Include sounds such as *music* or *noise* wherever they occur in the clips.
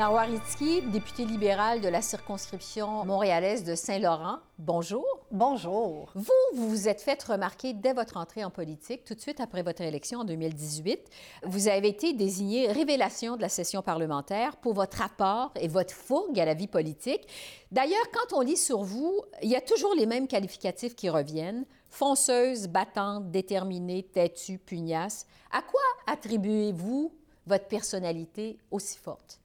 Marois député libéral de la circonscription montréalaise de Saint-Laurent. Bonjour. Bonjour. Vous, vous vous êtes fait remarquer dès votre entrée en politique, tout de suite après votre élection en 2018. Vous avez été désigné révélation de la session parlementaire pour votre apport et votre fougue à la vie politique. D'ailleurs, quand on lit sur vous, il y a toujours les mêmes qualificatifs qui reviennent fonceuse, battante, déterminée, têtue, pugnace. À quoi attribuez-vous votre personnalité aussi forte?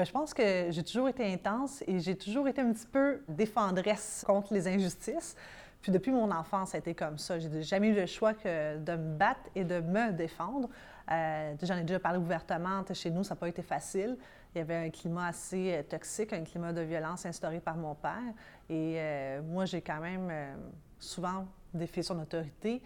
Bien, je pense que j'ai toujours été intense et j'ai toujours été un petit peu défendresse contre les injustices. Puis depuis mon enfance, ça a été comme ça. J'ai jamais eu le choix que de me battre et de me défendre. Euh, J'en ai déjà parlé ouvertement. Chez nous, ça n'a pas été facile. Il y avait un climat assez euh, toxique, un climat de violence instauré par mon père. Et euh, moi, j'ai quand même souvent défié son autorité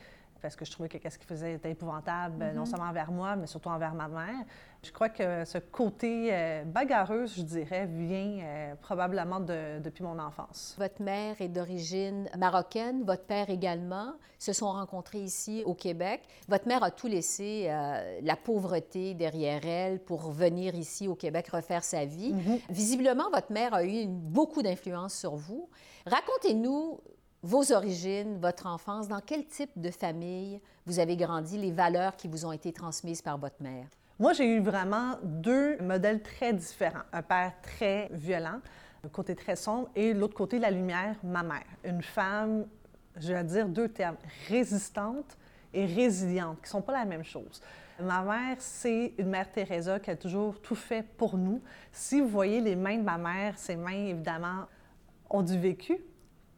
parce que je trouvais que ce qu'il faisait était épouvantable, mm-hmm. non seulement envers moi, mais surtout envers ma mère. Je crois que ce côté euh, bagarreuse, je dirais, vient euh, probablement de, depuis mon enfance. Votre mère est d'origine marocaine, votre père également, se sont rencontrés ici au Québec. Votre mère a tout laissé, euh, la pauvreté derrière elle, pour venir ici au Québec refaire sa vie. Mm-hmm. Visiblement, votre mère a eu beaucoup d'influence sur vous. Racontez-nous vos origines, votre enfance, dans quel type de famille vous avez grandi, les valeurs qui vous ont été transmises par votre mère? Moi, j'ai eu vraiment deux modèles très différents. Un père très violent, un côté très sombre, et l'autre côté, la lumière, ma mère. Une femme, je vais dire deux termes, résistante et résiliente, qui ne sont pas la même chose. Ma mère, c'est une mère Teresa qui a toujours tout fait pour nous. Si vous voyez les mains de ma mère, ses mains, évidemment, ont du vécu,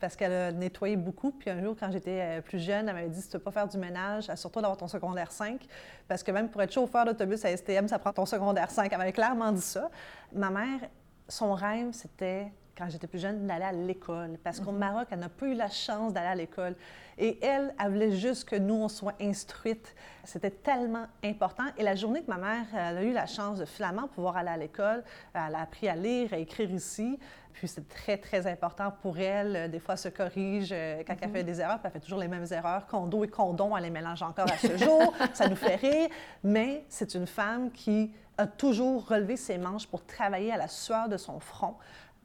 parce qu'elle a nettoyé beaucoup. Puis un jour, quand j'étais euh, plus jeune, elle m'avait dit si tu veux pas faire du ménage, surtout d'avoir ton secondaire 5, parce que même pour être chauffeur d'autobus à STM, ça prend ton secondaire 5. Elle m'avait clairement dit ça. Ma mère, son rêve, c'était quand j'étais plus jeune, d'aller à l'école. Parce qu'au mhm. Maroc, elle n'a pas eu la chance d'aller à l'école. Et elle, elle voulait juste que nous, on soit instruites. C'était tellement important. Et la journée que ma mère elle a eu la chance de finalement pouvoir aller à l'école, elle a appris à lire, à écrire ici. Puis c'est très, très important pour elle. Des fois, elle se corrige euh, quand elle mhm. fait des erreurs, puis elle fait toujours les mêmes erreurs. Condo et condom, elle les mélange encore à ce *laughs* jour. Ça nous fait rire. Mais c'est une femme qui a toujours relevé ses manches pour travailler à la sueur de son front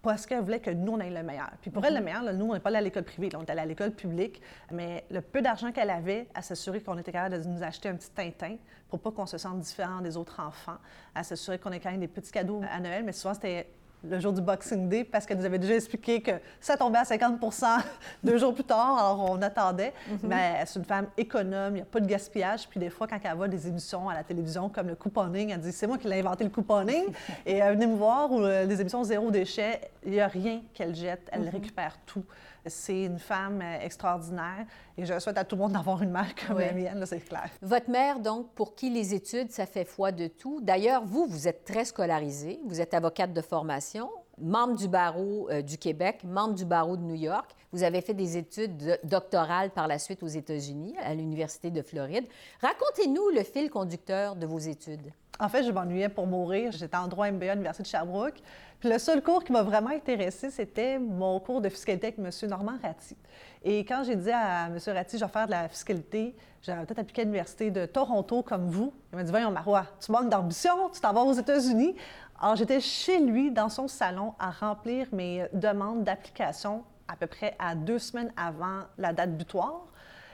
parce qu'elle voulait que nous, on ait le meilleur. Puis pour elle, le mhm. meilleur, nous, on n'est pas allé à l'école privée, on est allé à l'école publique, mais le peu d'argent qu'elle avait, à s'assurer qu'on était capable de nous acheter un petit Tintin pour pas qu'on se sente différent des autres enfants, à s'assurer qu'on ait quand même des petits cadeaux à Noël, mais souvent, c'était le jour du Boxing Day parce qu'elle nous avait déjà expliqué que ça tombait à 50% *laughs* deux jours plus tard, alors on attendait. Mhm. Mais c'est une femme économe, il n'y a pas de gaspillage. Puis des fois, quand elle voit des émissions à la télévision comme le couponing, elle dit C'est moi qui l'ai inventé le couponing. *laughs* Et elle venait me voir, ou euh, les émissions Zéro déchet, il n'y a rien qu'elle jette, elle mhm. récupère tout. C'est une femme euh, extraordinaire et je souhaite à tout le monde d'avoir une mère comme la mienne, c'est clair. Votre mère, donc, pour qui les études, ça fait foi de tout. D'ailleurs, vous, vous êtes très scolarisée, vous êtes avocate de formation, membre du barreau euh, du Québec, membre du barreau de New York. Vous avez fait des études doctorales par la suite aux États-Unis, à l'Université de Floride. Racontez-nous le fil conducteur de vos études. En fait, je m'ennuyais pour mourir. J'étais en droit MBA à l'Université de Sherbrooke. Puis le seul cours qui m'a vraiment intéressé, c'était mon cours de fiscalité avec M. Normand Ratti. Et quand j'ai dit à M. Ratti, je vais faire de la fiscalité, j'avais peut-être appliqué à l'Université de Toronto comme vous, il m'a dit Voyons, Marois, tu manques d'ambition, tu t'en vas aux États-Unis. Alors, j'étais chez lui, dans son salon, à remplir mes demandes d'application à peu près à deux semaines avant la date butoir.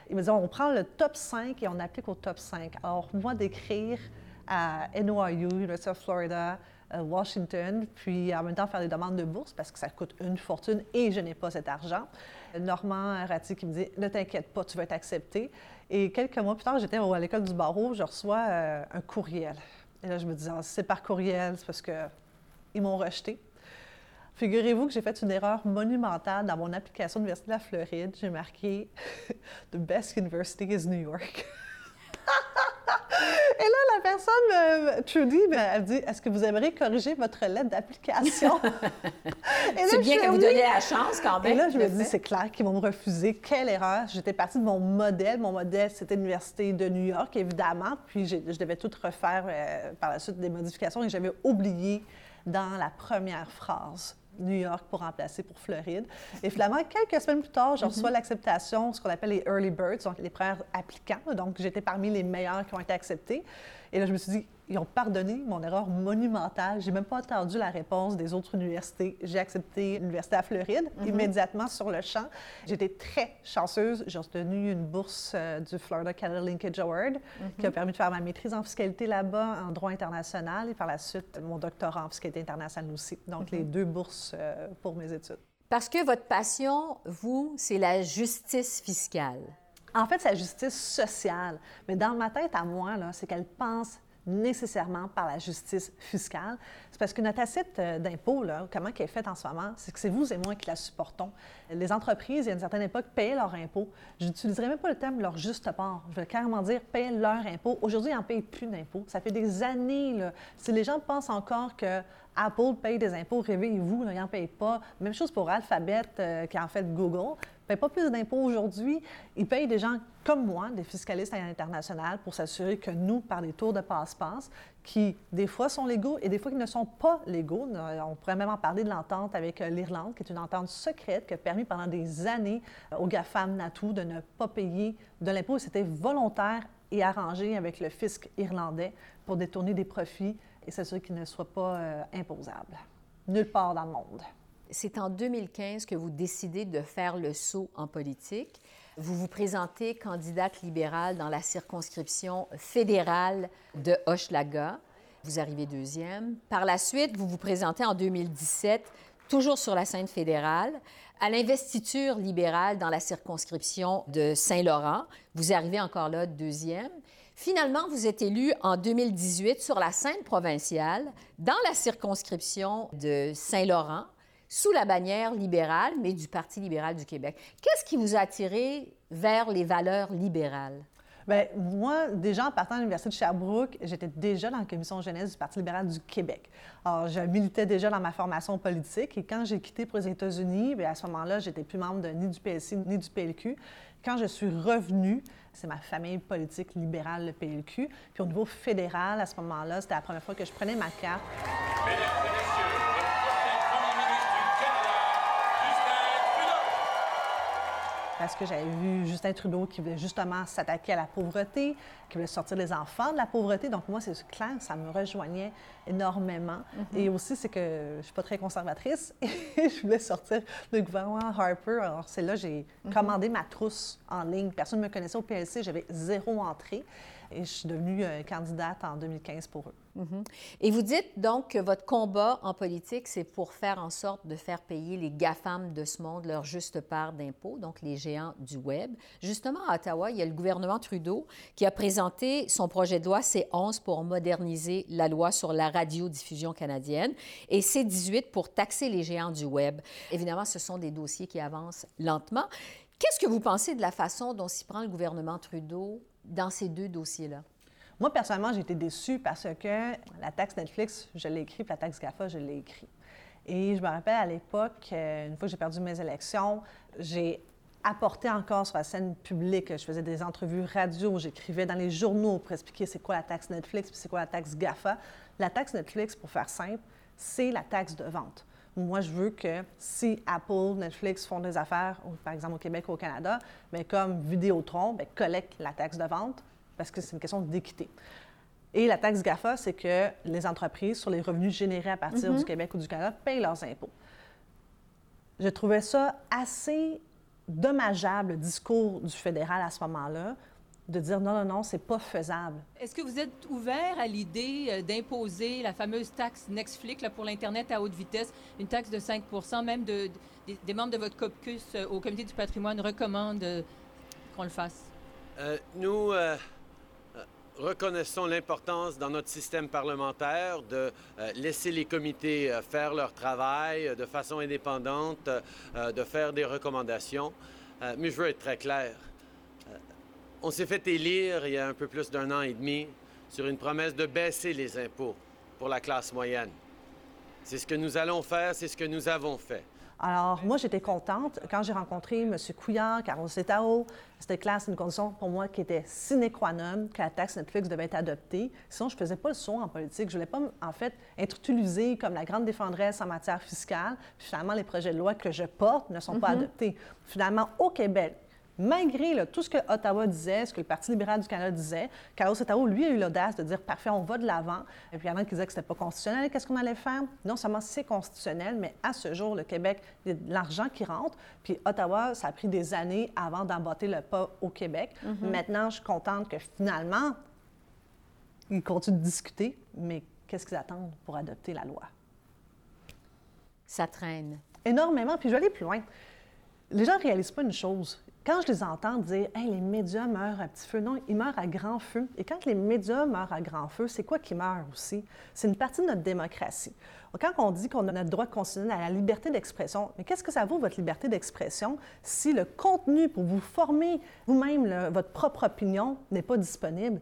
Il me dit On prend le top 5 et on applique au top 5. Alors, moi, d'écrire à NYU, University of Florida, euh, Washington, puis en même temps faire des demandes de bourse parce que ça coûte une fortune et je n'ai pas cet argent. Normand Ratti qui me dit Ne t'inquiète pas, tu vas être accepté. Et quelques mois plus tard, j'étais à l'école du barreau, je reçois euh, un courriel. Et là, je me dis ah, c'est par courriel, c'est parce qu'ils m'ont rejeté. Figurez-vous que j'ai fait une erreur monumentale dans mon application de l'Université de la Floride. J'ai marqué *laughs* The best university is New York. *laughs* Et là, la personne, Trudy, ben, elle dit Est-ce que vous aimeriez corriger votre lettre d'application? *laughs* C'est bien que vous donniez la chance quand même. Et là, je me dis C'est clair qu'ils vont me refuser. Quelle erreur J'étais partie de mon modèle. Mon modèle, c'était l'Université de New York, évidemment. Puis je devais tout refaire euh, par la suite des modifications et j'avais oublié dans la première phrase New York pour remplacer pour Floride. Et finalement, quelques semaines plus tard, je mhm. reçois l'acceptation, ce qu'on appelle les early birds, donc les premiers applicants. Donc, j'étais parmi les meilleurs qui ont été acceptés. Et là, je me suis dit, ils ont pardonné mon erreur monumentale. J'ai même pas attendu la réponse des autres universités. J'ai accepté l'université à Floride mhm. immédiatement sur le champ. J'étais très chanceuse. J'ai obtenu une bourse euh, du Florida Canada Linkage Award qui a mhm. permis de faire ma maîtrise en fiscalité là-bas, en droit international, et par la suite mon doctorat en fiscalité internationale aussi. Donc les mhm. deux bourses euh, pour mes études. Parce que votre passion, vous, c'est la justice fiscale. En fait, c'est la justice sociale. Mais dans ma tête, à moi, c'est qu'elle pense nécessairement par la justice fiscale. C'est parce que notre assiette euh, d'impôt, comment elle est faite en ce moment, c'est que c'est vous et moi qui la supportons. Les entreprises, il y a une certaine époque, payaient leurs impôts. Je n'utiliserai même pas le terme leur juste part. Je vais carrément dire payaient leurs impôts. Aujourd'hui, ils n'en payent plus d'impôts. Ça fait des années. Si les gens pensent encore que Apple paye des impôts, réveillez-vous, ils n'en payent pas. Même chose pour Alphabet, euh, qui en fait Google ne payent pas plus d'impôts aujourd'hui. Ils payent des gens comme moi, des fiscalistes internationaux, pour s'assurer que nous, par des tours de passe-passe, qui des fois sont légaux et des fois qui ne sont pas légaux. On pourrait même en parler de l'entente avec euh, l'Irlande, qui est une entente secrète qui a permis pendant des années euh, aux GAFAM NATO de ne pas payer de l'impôt. C'était volontaire et arrangé avec le fisc irlandais pour détourner des profits et s'assurer qu'ils ne soient pas euh, imposables. Nulle part dans le monde. C'est en 2015 que vous décidez de faire le saut en politique. Vous vous présentez candidate libérale dans la circonscription fédérale de Hochelaga. Vous arrivez deuxième. Par la suite, vous vous présentez en 2017, toujours sur la scène fédérale, à l'investiture libérale dans la circonscription de Saint-Laurent. Vous arrivez encore là deuxième. Finalement, vous êtes élu en 2018 sur la scène provinciale dans la circonscription de Saint-Laurent sous la bannière libérale, mais du Parti libéral du Québec. Qu'est-ce qui vous a attiré vers les valeurs libérales? Bien, moi, déjà en partant à l'Université de Sherbrooke, j'étais déjà dans la commission jeunesse du Parti libéral du Québec. Alors, je militais déjà dans ma formation politique et quand j'ai quitté pour les États-Unis, bien, à ce moment-là, j'étais plus membre de, ni du PLC ni du PLQ. Quand je suis revenue, c'est ma famille politique libérale, le PLQ. Puis au niveau fédéral, à ce moment-là, c'était la première fois que je prenais ma carte. Parce que j'avais vu Justin Trudeau qui voulait justement s'attaquer à la pauvreté, qui voulait sortir les enfants de la pauvreté. Donc moi, c'est clair, ça me rejoignait énormément. Mm-hmm. Et aussi, c'est que je suis pas très conservatrice *laughs* et je voulais sortir le gouvernement Harper. Alors c'est là j'ai mm-hmm. commandé ma trousse en ligne. Personne ne me connaissait au PLC, j'avais zéro entrée et je suis devenue euh, candidate en 2015 pour eux. Mhm. Et vous dites donc que votre combat en politique, c'est pour faire en sorte de faire payer les GAFAM de ce monde leur juste part d'impôts, donc les géants du Web. Justement, à Ottawa, il y a le gouvernement Trudeau qui a présenté son projet de loi C11 pour moderniser la loi sur la radiodiffusion canadienne et C18 pour taxer les géants du Web. Évidemment, ce sont des dossiers qui avancent lentement. Qu'est-ce que vous pensez de la façon dont s'y prend le gouvernement Trudeau dans ces deux dossiers-là? Moi, personnellement, j'ai été déçue parce que la taxe Netflix, je l'ai écrit, puis la taxe GAFA, je l'ai écrit. Et je me rappelle à l'époque, euh, une fois que j'ai perdu mes élections, j'ai apporté encore sur la scène publique. Je faisais des entrevues radio, j'écrivais dans les journaux pour expliquer c'est quoi la taxe Netflix, puis c'est quoi la taxe GAFA. La taxe Netflix, pour faire simple, c'est la taxe de vente. Moi, je veux que si Apple, Netflix font des affaires, par exemple au Québec ou au Canada, bien, comme Vidéotron, bien, collecte la taxe de vente parce que c'est une question d'équité. Et la taxe GAFA, c'est que les entreprises, sur les revenus générés à partir du mhm. Québec ou du Canada, payent leurs impôts. Je trouvais ça assez dommageable, le discours du fédéral à ce moment-là, de dire non, non, non, c'est pas faisable. Est-ce que vous êtes ouvert à l'idée euh, d'imposer la fameuse taxe Netflix là, pour l'Internet à haute vitesse, une taxe de 5% même de, des membres de votre caucus euh, au Comité du patrimoine recommandent euh, qu'on le fasse? nous reconnaissons l'importance dans notre système parlementaire de laisser les comités faire leur travail de façon indépendante, de faire des recommandations. mais je veux être très clair. On s'est fait élire il y a un peu plus d'un an et demi sur une promesse de baisser les impôts pour la classe moyenne. C'est ce que nous allons faire, c'est ce que nous avons fait. Alors, moi, j'étais contente quand j'ai rencontré M. Couillard, Carlos Setao. C'était clair, c'est une condition pour moi qui était sine qua non que la taxe Netflix devait être adoptée. Sinon, je ne faisais pas le saut en politique. Je ne voulais pas, en fait, être utilisée comme la grande défendresse en matière fiscale. finalement, les projets de loi que je porte ne sont pas mhm. adoptés. Finalement, au Québec, malgré tout ce que Ottawa disait, ce que le Parti libéral du Canada disait, Carlos Ottawa, lui, a eu l'audace de dire parfait, on va de l'avant. Et puis, il y en a qui disaient que ce n'était pas constitutionnel. Qu'est-ce qu'on allait faire? Non seulement c'est constitutionnel, mais à ce jour, le Québec, il y a de l'argent qui rentre. Puis, Ottawa, ça a pris des années avant d'emboîter le pas au Québec. Mm-hmm. Maintenant, je suis contente que finalement, ils continuent de discuter, mais qu'est-ce qu'ils attendent pour adopter la loi? Ça traîne. Énormément. Puis je vais aller plus loin. Les gens ne réalisent pas une chose quand je les entends dire les médias meurent à petit feu, non, ils meurent à grand feu. Et quand les médias meurent à grand feu, c'est quoi qui meurt aussi? C'est une partie de notre démocratie. Quand on dit qu'on a notre droit constitutionnel à la liberté d'expression, mais qu'est-ce que ça vaut, votre liberté d'expression, si le contenu pour vous former vous-même votre propre opinion n'est pas disponible?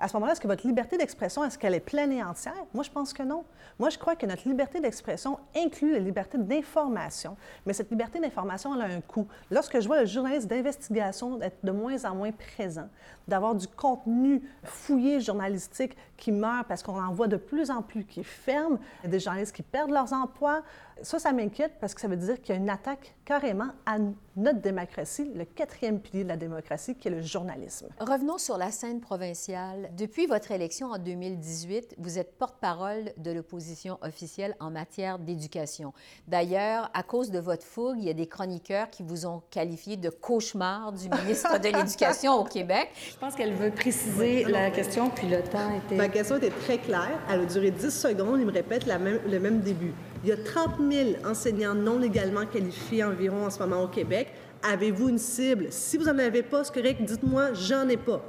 À ce moment-là, est-ce que votre liberté d'expression, est-ce qu'elle est pleine et entière? Moi, je pense que non. Moi, je crois que notre liberté d'expression inclut la liberté d'information, mais cette liberté d'information, elle a un coût. Lorsque je vois le journaliste d'investigation être de moins en moins présent, d'avoir du contenu fouillé journalistique qui meurt parce qu'on en voit de plus en plus qui ferment, des journalistes qui perdent leurs emplois, ça, ça m'inquiète parce que ça veut dire qu'il y a une attaque carrément à notre démocratie, le quatrième pilier de la démocratie, qui est le journalisme. Revenons sur la scène provinciale. Depuis votre élection en 2018, vous êtes porte-parole de l'opposition officielle en matière d'éducation. D'ailleurs, à cause de votre fougue, il y a des chroniqueurs qui vous ont qualifié de cauchemar du ministre de l'Éducation au Québec. Je pense qu'elle veut préciser la question, puis le temps était... Ma question était très claire. Elle a duré 10 secondes. Il me répète la même, le même début. Il y a 30 000 enseignants non légalement qualifiés environ en ce moment au Québec. Avez-vous une cible? Si vous n'en avez pas, c'est correct, dites-moi, j'en ai pas.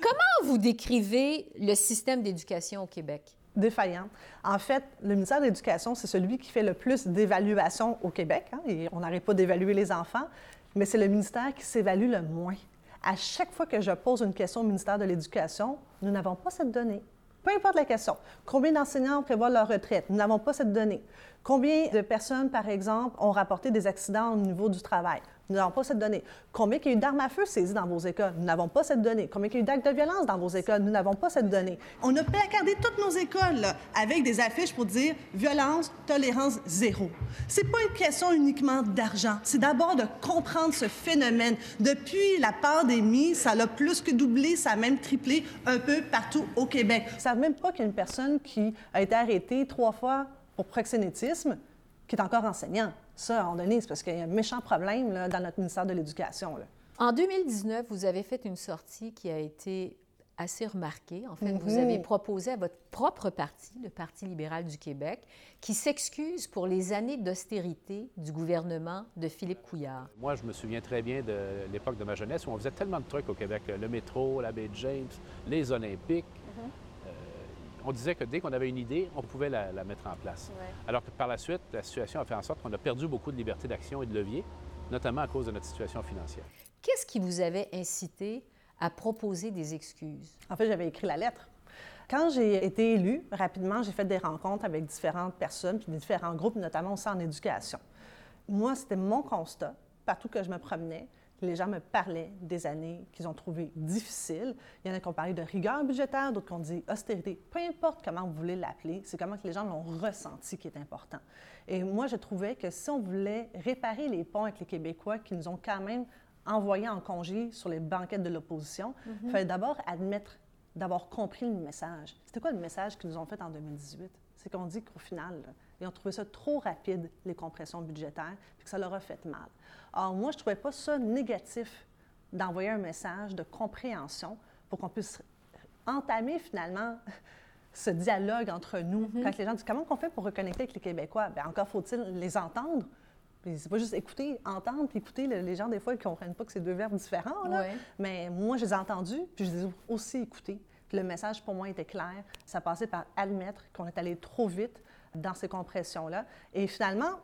Comment vous décrivez le système d'éducation au Québec? Défaillant. En fait, le ministère de l'Éducation, c'est celui qui fait le plus d'évaluation au Québec. Hein, et on n'arrête pas d'évaluer les enfants, mais c'est le ministère qui s'évalue le moins. À chaque fois que je pose une question au ministère de l'Éducation, nous n'avons pas cette donnée. Peu importe la question. Combien d'enseignants prévoient leur retraite? Nous n'avons pas cette donnée. Combien de personnes, par exemple, ont rapporté des accidents au niveau du travail? Nous n'avons pas cette donnée. Combien il y a eu d'armes à feu saisies dans vos écoles? Nous n'avons pas cette donnée. Combien il y a eu d'actes de violence dans vos écoles? Nous n'avons pas cette donnée. On a placardé toutes nos écoles avec des affiches pour dire violence, tolérance zéro. C'est pas une question uniquement d'argent. C'est d'abord de comprendre ce phénomène. Depuis la pandémie, ça l'a plus que doublé, ça a même triplé un peu partout au Québec. Ils savent même pas qu'il y a une personne qui a été arrêtée trois fois pour proxénétisme qui est encore enseignant. Ça, à un moment donné, c'est parce qu'il y a un méchant problème là, dans notre ministère de l'Éducation. En 2019, vous avez fait une sortie qui a été assez remarquée. En fait, vous avez mhm. proposé à votre propre parti, le Parti libéral du Québec, qui s'excuse pour les années d'austérité du gouvernement de Philippe Couillard. Moi, je me souviens très bien de l'époque de ma jeunesse où on faisait tellement de trucs au Québec. Le métro, la baie James, les Olympiques on disait que dès qu'on avait une idée, on pouvait la, mettre en place. Alors que par la suite, la situation a fait en sorte qu'on a perdu beaucoup de liberté d'action et de levier, notamment à cause de notre situation financière. Qu'est-ce qui vous avait incité à proposer des excuses? En fait, j'avais écrit la lettre. Quand j'ai été élue, rapidement, j'ai fait des rencontres avec différentes personnes, puis différents groupes, notamment aussi en éducation. Moi, c'était mon constat, partout que je me promenais, les gens me parlaient des années qu'ils ont trouvées difficiles. Il y en a qui ont parlé de rigueur budgétaire, d'autres qui ont dit austérité. Peu importe comment vous voulez l'appeler, c'est comment que les gens l'ont ressenti qui est important. Et moi, je trouvais que si on voulait réparer les ponts avec les Québécois qui nous ont quand même envoyés en congé sur les banquettes de l'opposition, il mhm. fallait d'abord admettre d'avoir compris le message. C'était quoi le message qu'ils nous ont fait en 2018? C'est qu'on dit qu'au final, ils ont trouvé ça trop rapide, les compressions budgétaires, puis que ça leur a fait mal. Alors, moi, je ne trouvais pas ça négatif d'envoyer un message de compréhension pour qu'on puisse entamer finalement ce dialogue entre nous. Mm-hmm. Quand les gens disent comment on fait pour reconnecter avec les Québécois, bien, encore faut-il les entendre. C'est pas juste écouter, entendre, puis écouter. Les gens, des fois, ils ne comprennent pas que c'est deux verbes différents. Là. Mais moi, je les ai entendus, puis je les ai aussi écoutés. le message, pour moi, était clair. Ça passait par admettre qu'on est allé trop vite dans ces compressions-là. Et finalement,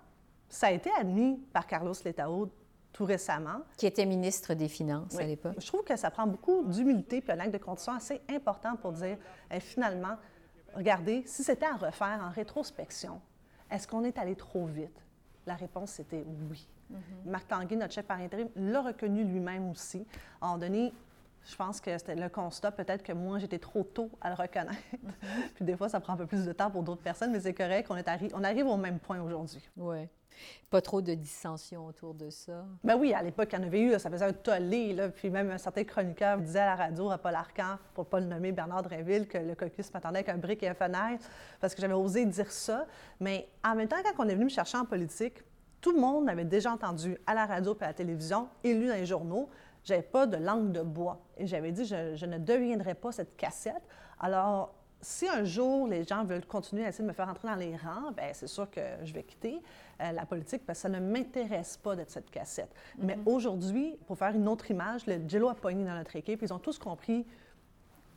ça a été admis par Carlos Letao tout récemment. Qui était ministre des Finances à l'époque. Je trouve que ça prend beaucoup d'humilité puis un acte de condition assez important pour dire, eh, finalement, regardez, si c'était à refaire en rétrospection, est-ce qu'on est allé trop vite? La réponse, c'était oui. Mm-hmm. Marc Tanguay, notre chef par intérim, l'a reconnu lui-même aussi. À un donné, Je pense que c'était le constat, peut-être que moi, j'étais trop tôt à le reconnaître. *laughs* Puis des fois, ça prend un peu plus de temps pour d'autres personnes, mais c'est correct, on, est on arrive au même point aujourd'hui. Oui. Pas trop de dissension autour de ça. Ben oui, à l'époque, il y en avait eu, ça faisait un tollé. Là, puis même un certain chroniqueur disait à la radio, à Paul Arcan, pour ne pas le nommer, Bernard Drinville, que le caucus m'attendait avec un brick et un fenêtre, parce que j'avais osé dire ça. Mais en même temps, quand on est venu me chercher en politique, tout le monde m'avait déjà entendu à la radio et à la télévision et lu dans les journaux. J'avais pas de langue de bois. Et j'avais dit, je, je ne deviendrai pas cette cassette. Alors, si un jour les gens veulent continuer à essayer de me faire entrer dans les rangs, bien, c'est sûr que je vais quitter euh, la politique parce que ça ne m'intéresse pas d'être cette cassette. Mais mhm. aujourd'hui, pour faire une autre image, le Jello a pogné dans notre équipe. Ils ont tous compris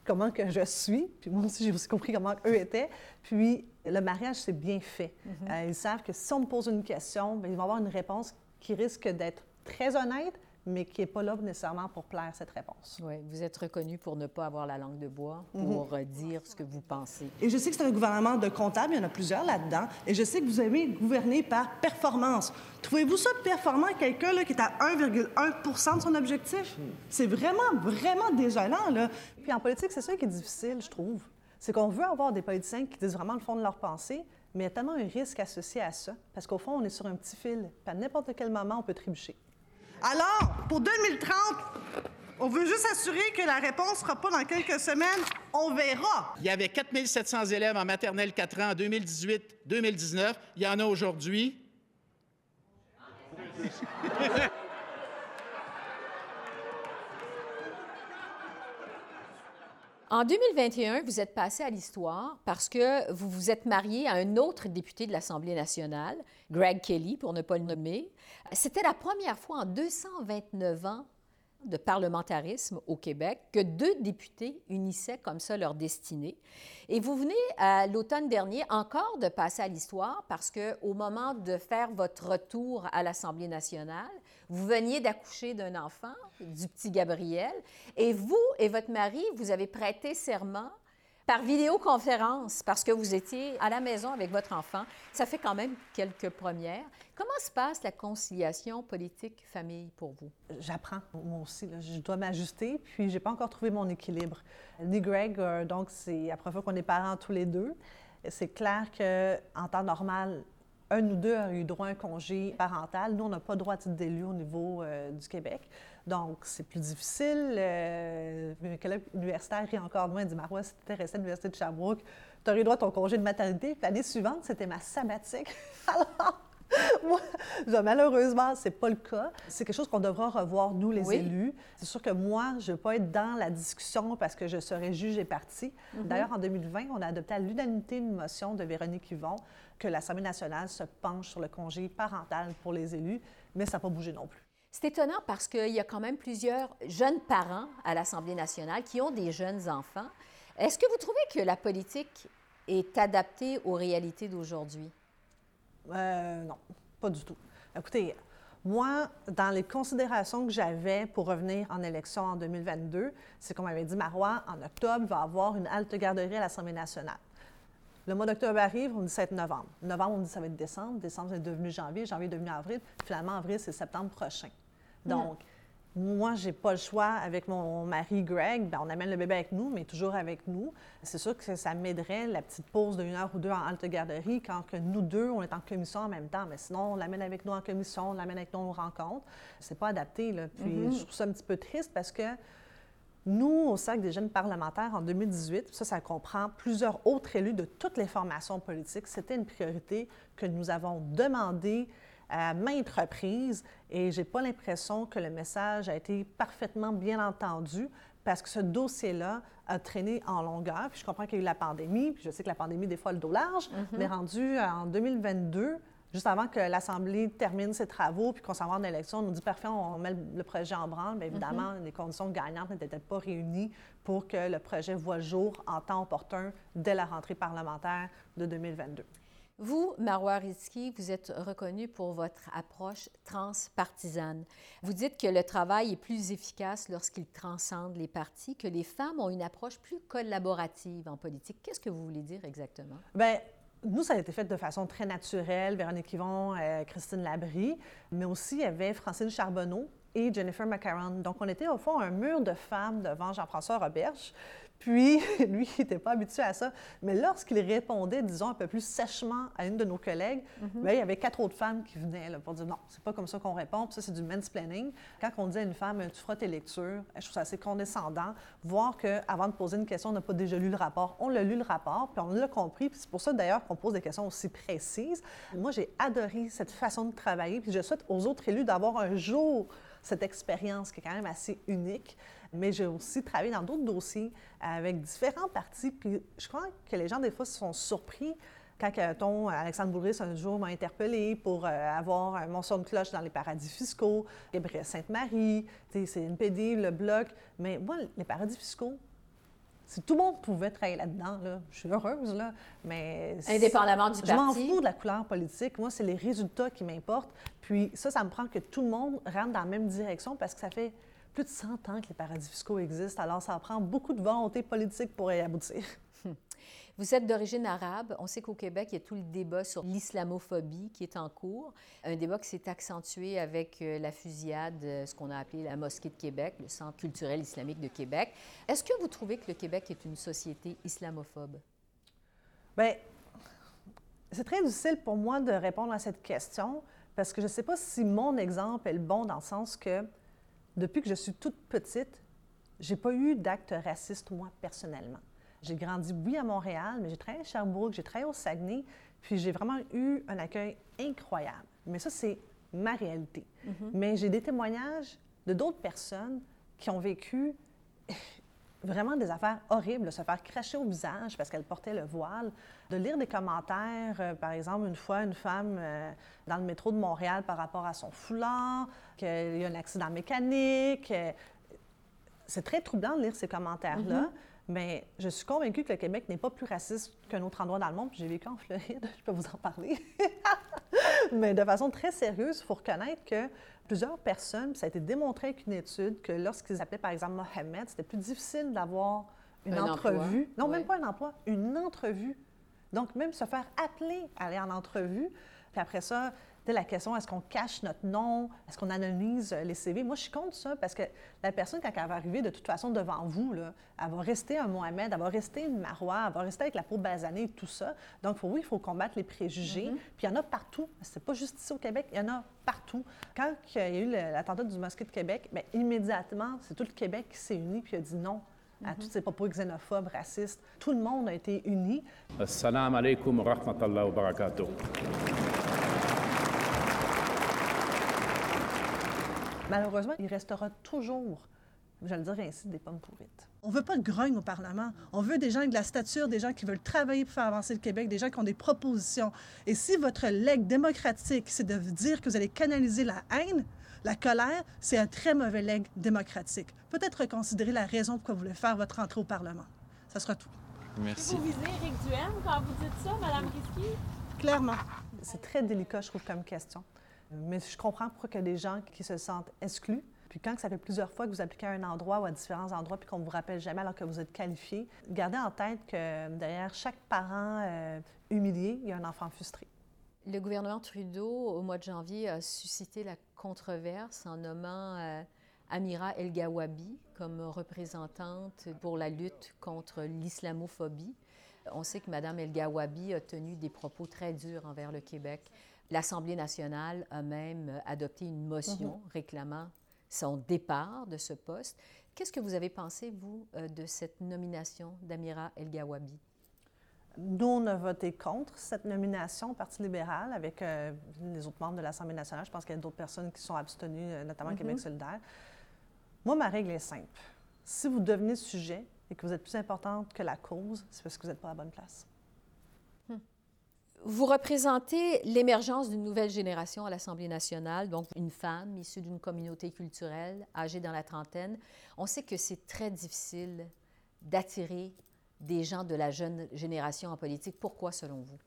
comment que je suis, puis moi aussi j'ai aussi compris comment eux étaient. Puis le mariage, c'est bien fait. Mhm. Euh, ils savent que si on me pose une question, bien, ils vont avoir une réponse qui risque d'être très honnête, mais qui n'est pas là nécessairement pour plaire cette réponse. Oui, vous êtes reconnu pour ne pas avoir la langue de bois, pour mhm. dire ce que vous pensez. Et je sais que c'est un gouvernement de comptables, il y en a plusieurs là-dedans, et je sais que vous aimez gouverner par performance. Trouvez-vous ça performant, quelqu'un qui est à 1,1 de son objectif? C'est vraiment, vraiment désolant, là. Puis en politique, c'est ça qui est difficile, je trouve. C'est qu'on veut avoir des politiciens qui disent vraiment le fond de leur pensée, mais il y a tellement un risque associé à ça, parce qu'au fond, on est sur un petit fil, puis à n'importe quel moment, on peut trébucher. Alors, pour 2030, on veut juste assurer que la réponse ne sera pas dans quelques semaines. On verra. Il y avait 4 700 élèves en maternelle 4 ans en 2018-2019. Il y en a aujourd'hui. En 2021, vous êtes passé à l'histoire parce que vous vous êtes marié à un autre député de l'Assemblée nationale, Greg Kelly, pour ne pas le nommer. C'était la première fois en 229 ans de parlementarisme au Québec que deux députés unissaient comme ça leur destinée. Et vous venez à l'automne dernier encore de passer à l'histoire parce que au moment de faire votre retour à l'Assemblée nationale, vous veniez d'accoucher d'un enfant, du petit Gabriel, et vous et votre mari, vous avez prêté serment par vidéoconférence parce que vous étiez à la maison avec votre enfant. Ça fait quand même quelques premières. Comment se passe la conciliation politique-famille pour vous? J'apprends, moi aussi. Je dois m'ajuster, puis j'ai pas encore trouvé mon équilibre. Ni Greg, euh, donc c'est la première fois qu'on est parents tous les deux. C'est clair qu'en temps normal, un ou deux a eu droit à un congé parental. Nous, on n'a pas droit à titre d'élu au niveau euh, du Québec. Donc, c'est plus difficile. Euh, un collègue universitaire rit encore. Il dit Marois, si tu étais resté à l'Université de Sherbrooke, tu aurais droit à ton congé de maternité. L'année suivante, c'était ma sabbatique. *laughs* Alors, moi, malheureusement, c'est pas le cas. C'est quelque chose qu'on devra revoir, nous, les élus. C'est sûr que moi, je ne veux pas être dans la discussion parce que je serais juge et parti. Mhm. D'ailleurs, en 2020, on a adopté à l'unanimité une motion de Véronique Yvon que l'Assemblée nationale se penche sur le congé parental pour les élus, mais ça n'a pas bougé non plus. C'est étonnant parce qu'il y a quand même plusieurs jeunes parents à l'Assemblée nationale qui ont des jeunes enfants. Est-ce que vous trouvez que la politique est adaptée aux réalités d'aujourd'hui? Euh, non, pas du tout. Écoutez, moi, dans les considérations que j'avais pour revenir en élection en 2022, c'est qu'on m'avait dit, Marois, en octobre, il va y avoir une halte garderie à l'Assemblée nationale. Le mois d'octobre arrive, on dit ça va être novembre. Novembre, on dit ça va être décembre. Décembre, c'est devenu janvier. Janvier est devenu avril. Finalement, avril, c'est septembre prochain. Donc, moi, j'ai pas le choix. Avec mon mari Greg, ben, on amène le bébé avec nous, mais toujours avec nous. C'est sûr que ça m'aiderait, la petite pause d'une heure ou deux en halte garderie, quand que nous deux, on est en commission en même temps. Mais sinon, on l'amène avec nous en commission, on l'amène avec nous aux rencontres. C'est pas adapté, là. Puis, mm-hmm. je trouve ça un petit peu triste parce que nous, au Cercle des jeunes parlementaires, en 2018, ça, ça comprend plusieurs autres élus de toutes les formations politiques. C'était une priorité que nous avons demandé à maintes reprises et j'ai pas l'impression que le message a été parfaitement bien entendu parce que ce dossier-là a traîné en longueur. Puis je comprends qu'il y a eu la pandémie, puis je sais que la pandémie, des fois, le dos large, mm-hmm. mais rendu en 2022, juste avant que l'Assemblée termine ses travaux puis qu'on s'en va en élection, on nous dit parfait, on met le projet en branle. Bien évidemment, mm-hmm. les conditions gagnantes n'étaient pas réunies pour que le projet voit le jour en temps opportun dès la rentrée parlementaire de 2022. Vous, Marois Rizki, vous êtes reconnu pour votre approche transpartisane. Vous dites que le travail est plus efficace lorsqu'il transcende les partis, que les femmes ont une approche plus collaborative en politique. Qu'est-ce que vous voulez dire exactement? Bien, nous, ça a été fait de façon très naturelle. Véronique Yvon, euh, Christine Labrie, mais aussi il y avait Francine Charbonneau, et Jennifer McCarron. Donc, on était au fond un mur de femmes devant Jean-François Roberge. Puis, *laughs* lui, il n'était pas habitué à ça. Mais lorsqu'il répondait, disons, un peu plus sèchement à une de nos collègues, Mhm. bien, il y avait quatre autres femmes qui venaient là, pour dire non, c'est pas comme ça qu'on répond. Puis ça, c'est du mansplaining. Quand on dit à une femme, tu feras tes lectures, je trouve ça assez condescendant. Voir qu'avant de poser une question, on n'a pas déjà lu le rapport. On l'a lu le rapport, puis on l'a compris. Puis c'est pour ça, d'ailleurs, qu'on pose des questions aussi précises. Moi, j'ai adoré cette façon de travailler. Puis je souhaite aux autres élus d'avoir un jour cette expérience qui est quand même assez unique. Mais j'ai aussi travaillé dans d'autres dossiers avec différents partis. Puis je crois que les gens, des fois, sont surpris quand ton Alexandre Boulris, un jour, m'a interpellé pour euh, avoir un mon son de cloche dans les paradis fiscaux, Gabriel Sainte-Marie, c'est NPD, le Bloc. Mais moi, les paradis fiscaux, si tout le monde pouvait travailler là-dedans, là, je suis heureuse, là, mais... Indépendamment du Je m'en parti. fous de la couleur politique. Moi, c'est les résultats qui m'importent. Puis ça, ça me prend que tout le monde rentre dans la même direction parce que ça fait plus de 100 ans que les paradis fiscaux existent. Alors, ça prend beaucoup de volonté politique pour y aboutir. *laughs* Vous êtes d'origine arabe. On sait qu'au Québec, il y a tout le débat sur l'islamophobie qui est en cours. Un débat qui s'est accentué avec euh, la fusillade, euh, ce qu'on a appelé la Mosquée de Québec, le Centre culturel islamique de Québec. Est-ce que vous trouvez que le Québec est une société islamophobe? Bien, c'est très difficile pour moi de répondre à cette question parce que je ne sais pas si mon exemple est le bon dans le sens que depuis que je suis toute petite, j'ai pas eu d'acte raciste, moi, personnellement. J'ai grandi, oui, à Montréal, mais j'ai travaillé à Sherbrooke, j'ai travaillé au Saguenay, puis j'ai vraiment eu un accueil incroyable. Mais ça, c'est ma réalité. Mais j'ai des témoignages de d'autres personnes qui ont vécu vraiment des affaires horribles, se faire cracher au visage parce qu'elle portait le voile, de lire des commentaires, euh, par exemple, une fois, une femme euh, dans le métro de Montréal par rapport à son foulard, qu'il y a un accident mécanique. euh, c'est très troublant de lire ces commentaires-là, mais je suis convaincue que le Québec n'est pas plus raciste qu'un autre endroit dans le monde. J'ai vécu en Floride, *laughs* je peux vous en parler. *laughs* mais de façon très sérieuse, il faut reconnaître que plusieurs personnes, ça a été démontré avec une étude, que lorsqu'ils s'appelaient par exemple Mohamed, c'était plus difficile d'avoir une Un emploi, entrevue. Non, ouais. même pas un emploi, une entrevue. Donc, même se faire appeler à aller en entrevue. Puis après ça, la question, est-ce qu'on cache notre nom? Est-ce qu'on analyse euh, les CV? Moi, je suis contre ça parce que la personne, quand elle va arriver de toute façon devant vous, là, elle va rester un Mohamed, elle va rester une Marois, elle va rester avec la peau basanée et tout ça. Donc, faut, oui, il faut combattre les préjugés. Mm-hmm. Puis il y en a partout. C'est pas juste ici au Québec, il y en a partout. Quand il y a eu l'attentat du mosquée de Québec, ben, immédiatement, c'est tout le Québec qui s'est uni puis a dit non à mm tous ces propos xénophobes, racistes. Tout le monde a été uni. Assalamu alaikum wa rahmatullahi wa barakatuh. Malheureusement, il restera toujours, je vais le dire ainsi, des pommes pourrites. On veut pas de grogne au Parlement. On veut des gens avec de la stature, des gens qui veulent travailler pour faire avancer le Québec, des gens qui ont des propositions. Et si votre legs démocratique, c'est de dire que vous allez canaliser la haine, la colère, c'est un très mauvais legs démocratique. Peut-être reconsidérer la raison pourquoi vous voulez faire votre entrée au Parlement. Ça sera tout. Merci. Vous visez Éric Duhem quand vous dites ça, Madame Risky? Clairement. C'est très délicat, je trouve, comme question. Mais je comprends pourquoi a des gens qui se sentent exclus. Puis quand ça fait plusieurs fois que vous appliquez à un endroit ou à différents endroits puis qu'on ne vous rappelle jamais alors que vous êtes qualifié, gardez en tête que derrière chaque parent euh, humilié, il y a un enfant frustré. Le gouvernement Trudeau, au mois de janvier, a suscité la controverse en nommant euh, Amira El-Gawabi comme représentante pour la lutte contre l'islamophobie. On sait que Mme El-Gawabi a tenu des propos très durs envers le Québec. L'Assemblée nationale a même euh, adopté une motion réclamant son départ de ce poste. Qu'est-ce que vous avez pensé, vous, euh, de cette nomination d'Amira El-Gawabi? Nous, on a voté contre cette nomination au Parti libéral avec euh, les autres membres de l'Assemblée nationale. Je pense qu'il y a d'autres personnes qui sont abstenues, notamment Québec solidaire. Moi, ma règle est simple. Si vous devenez sujet et que vous êtes plus importante que la cause, c'est parce que vous n'êtes pas à la bonne place. Vous représentez l'émergence d'une nouvelle génération à l'Assemblée nationale, donc une femme issue d'une communauté culturelle, âgée dans la trentaine. On sait que c'est très difficile d'attirer des gens de la jeune génération en politique. Pourquoi, selon vous?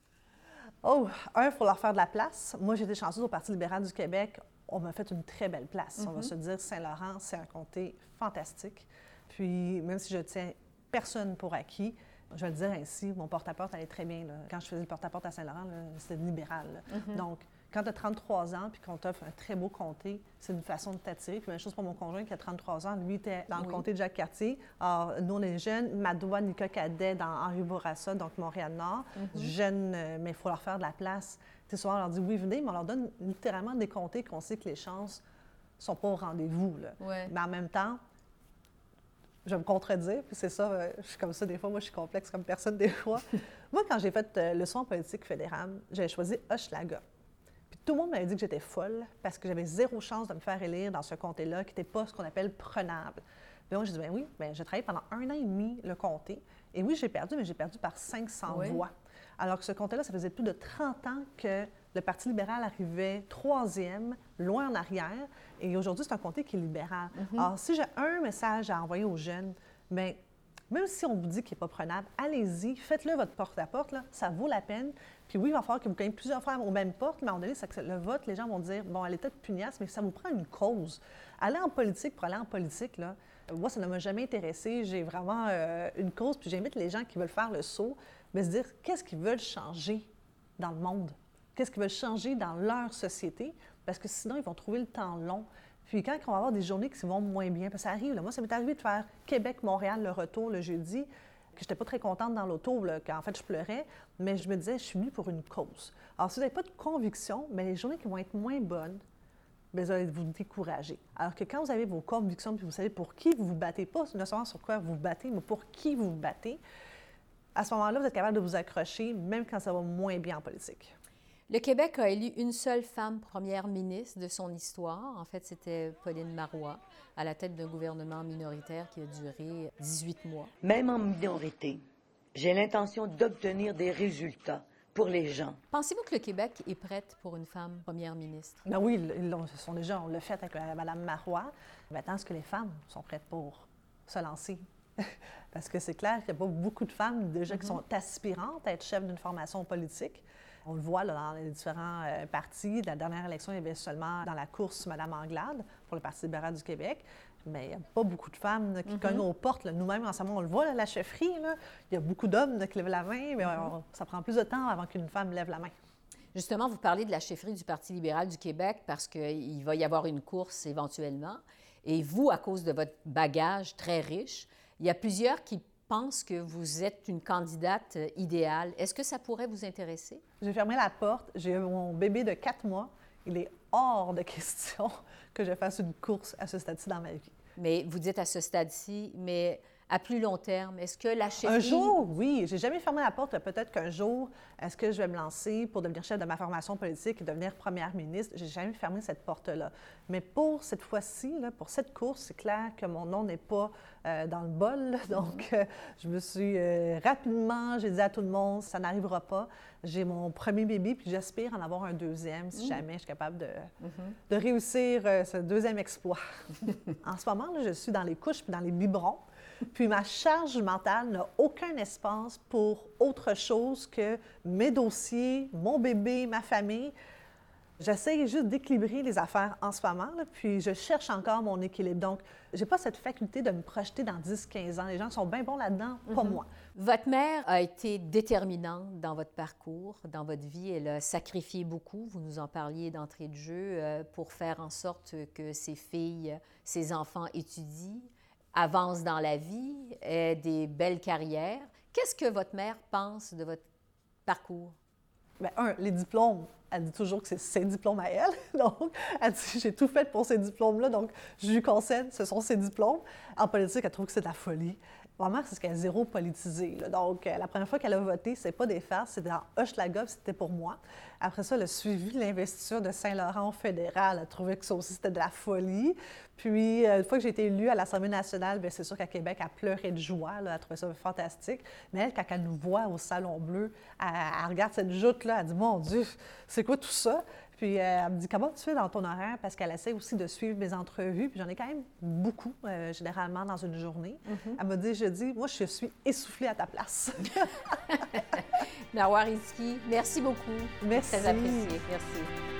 Oh, un, il faut leur faire de la place. Moi, j'ai été chanceuse au Parti libéral du Québec. On m'a fait une très belle place. On va se dire, Saint-Laurent, c'est un comté fantastique. Puis, même si je tiens personne pour acquis, je vais le dire ainsi, mon porte-à-porte allait très bien. là. Quand je faisais le porte-à-porte à Saint-Laurent, c'était libéral. là. Donc, quand tu as 33 ans puis qu'on t'offre un très beau comté, c'est une façon de t'attirer. Puis même chose pour mon conjoint qui a 33 ans. Lui, était dans le comté de Jacques-Cartier. Alors, nous, on est jeunes. Madoua, Nika Cadet dans Henri Bourassa, donc Montréal-Nord. Mhm. Jeunes, euh, mais il faut leur faire de la place. Tu sais, souvent, on leur dit oui, venez, mais on leur donne littéralement des comtés qu'on sait que les chances sont pas au rendez-vous. là. Ouais. Mais en même temps, je vais me contredire, puis c'est ça, euh, je suis comme ça des fois, moi je suis complexe comme personne des fois. *laughs* moi, quand j'ai fait euh, le soin politique fédérale, j'avais choisi Hochelaga. Puis tout le monde m'avait dit que j'étais folle parce que j'avais zéro chance de me faire élire dans ce comté-là, qui n'était pas ce qu'on appelle prenable. Puis moi, j'ai dit, ben oui, ben, j'ai travaillé pendant un an et demi le comté. Et oui, j'ai perdu, mais j'ai perdu par 500 Oui. voix. Alors que ce comté-là, ça faisait plus de 30 ans que le Parti libéral arrivait troisième, loin en arrière. Et aujourd'hui, c'est un comté qui est libéral. Alors, si j'ai un message à envoyer aux jeunes, bien, même si on vous dit qu'il n'est pas prenable, allez-y, faites-le votre porte-à-porte, là, ça vaut la peine. Puis oui, il va falloir que vous gagnez plusieurs fois aux mêmes portes, mais à un moment donné, le vote, les gens vont dire, bon, elle est peut-être pugnace, mais ça vous prend une cause. Aller en politique pour aller en politique, là, moi, ça ne m'a jamais intéressé. J'ai vraiment euh, une cause, puis j'invite les gens qui veulent faire le saut, mais se dire, qu'est-ce qu'ils veulent changer dans le monde? Qu'est-ce qu'ils veulent changer dans leur société? Parce que sinon, ils vont trouver le temps long. Puis quand on va avoir des journées qui vont moins bien, parce que ça arrive, moi, ça m'est arrivé de faire Québec-Montréal le retour le jeudi, que j'étais pas très contente dans l'auto, qu'en fait, je pleurais, mais je me disais, je suis venue pour une cause. Alors, si vous n'avez pas de conviction, mais les journées qui vont être moins bonnes, bien, vous allez vous décourager. Alors que quand vous avez vos convictions, puis vous savez pour qui vous vous battez, pas nécessairement sur quoi vous vous battez, mais pour qui vous vous battez, à ce moment-là, vous êtes capable de vous accrocher, même quand ça va moins bien en politique. Le Québec a élu une seule femme première ministre de son histoire. En fait, c'était Pauline Marois, à la tête d'un gouvernement minoritaire qui a duré 18 mois. Même en minorité, j'ai l'intention d'obtenir des résultats pour les gens. Pensez-vous que le Québec est prête pour une femme première ministre? Ben oui, ils sont déjà, on l'a fait avec euh, Mme Marois. Maintenant, est-ce que les femmes sont prêtes pour se lancer? *laughs* Parce que c'est clair qu'il n'y a pas beaucoup de femmes déjà qui sont aspirantes à être chef d'une formation politique. On le voit là, dans les différents euh, partis. La dernière élection, il y avait seulement dans la course Mme Anglade pour le Parti libéral du Québec. Mais il n'y a pas beaucoup de femmes là, qui cognent aux portes. Nous-mêmes, en ce moment, on le voit, là, la chefferie. Il y a beaucoup d'hommes qui lèvent la main, mais on- ça prend plus de temps avant qu'une femme lève la main. Justement, vous parlez de la chefferie du Parti libéral du Québec parce qu'il va y avoir une course éventuellement. Et vous, à cause de votre bagage très riche, il y a plusieurs qui pensent que vous êtes une candidate euh, idéale. Est-ce que ça pourrait vous intéresser? J'ai fermé la porte. J'ai mon bébé de quatre mois. Il est hors de *laughs* question que je fasse une course à ce stade-ci dans ma vie. Mais vous dites à ce stade-ci, mais à plus long terme, est-ce que la chefferie... Un jour, oui. J'ai jamais fermé la porte. Peut-être qu'un jour, est-ce que je vais me lancer pour devenir chef de ma formation politique et devenir première ministre? J'ai jamais fermé cette porte-là. Mais pour cette fois-ci, pour cette course, c'est clair que mon nom n'est pas euh, dans le bol. là. *laughs* Donc, euh, je me suis euh, rapidement, j'ai dit à tout le monde, ça n'arrivera pas. J'ai mon premier bébé, puis j'aspire en avoir un deuxième si jamais je suis capable de, de réussir euh, ce deuxième exploit. *laughs* en ce moment, là, je suis dans les couches puis dans les biberons. Puis ma charge mentale n'a aucun espace pour autre chose que mes dossiers, mon bébé, ma famille. J'essaie juste d'équilibrer les affaires en ce moment, là, puis je cherche encore mon équilibre. Donc, j'ai pas cette faculté de me projeter dans 10-15 ans. Les gens sont bien bons là-dedans, pas moi. Votre mère a été déterminante dans votre parcours, dans votre vie. Elle a sacrifié beaucoup, vous nous en parliez d'entrée de jeu, euh, pour faire en sorte que ses filles, ses enfants étudient, avancent dans la vie, aient des belles carrières. Qu'est-ce que votre mère pense de votre parcours? Bien, un, les diplômes, elle dit toujours que c'est ses diplômes à elle. *laughs* Donc, elle dit j'ai tout fait pour ces diplômes-là, donc je lui concède, ce sont ses diplômes. En politique, elle trouve que c'est de la folie. Mère, c'est ce qu'elle zéro politisée. là. Donc, euh, la première fois qu'elle a voté, c'est pas des farces, c'était dans Hochelaga, c'était pour moi. Après ça, a suivi l'investiture de Saint-Laurent au fédéral. Elle a trouvé que ça aussi, c'était de la folie. Puis, euh, une fois que j'ai été élue à l'Assemblée nationale, bien, c'est sûr qu'à Québec, elle pleurait de joie. là. Elle trouvait ça fantastique. Mais elle, quand elle nous voit au Salon Bleu, elle, elle regarde cette joute-là, elle dit Mon Dieu, c'est quoi tout ça? Puis euh, elle me dit Comment tu fais dans ton horaire? Parce qu'elle essaie aussi de suivre mes entrevues. Puis j'en ai quand même beaucoup, euh, généralement, dans une journée. Elle m'a dit Je dis, moi, je suis essoufflée à ta place. *laughs* Rizki, merci beaucoup. Merci. Très apprécié. Merci.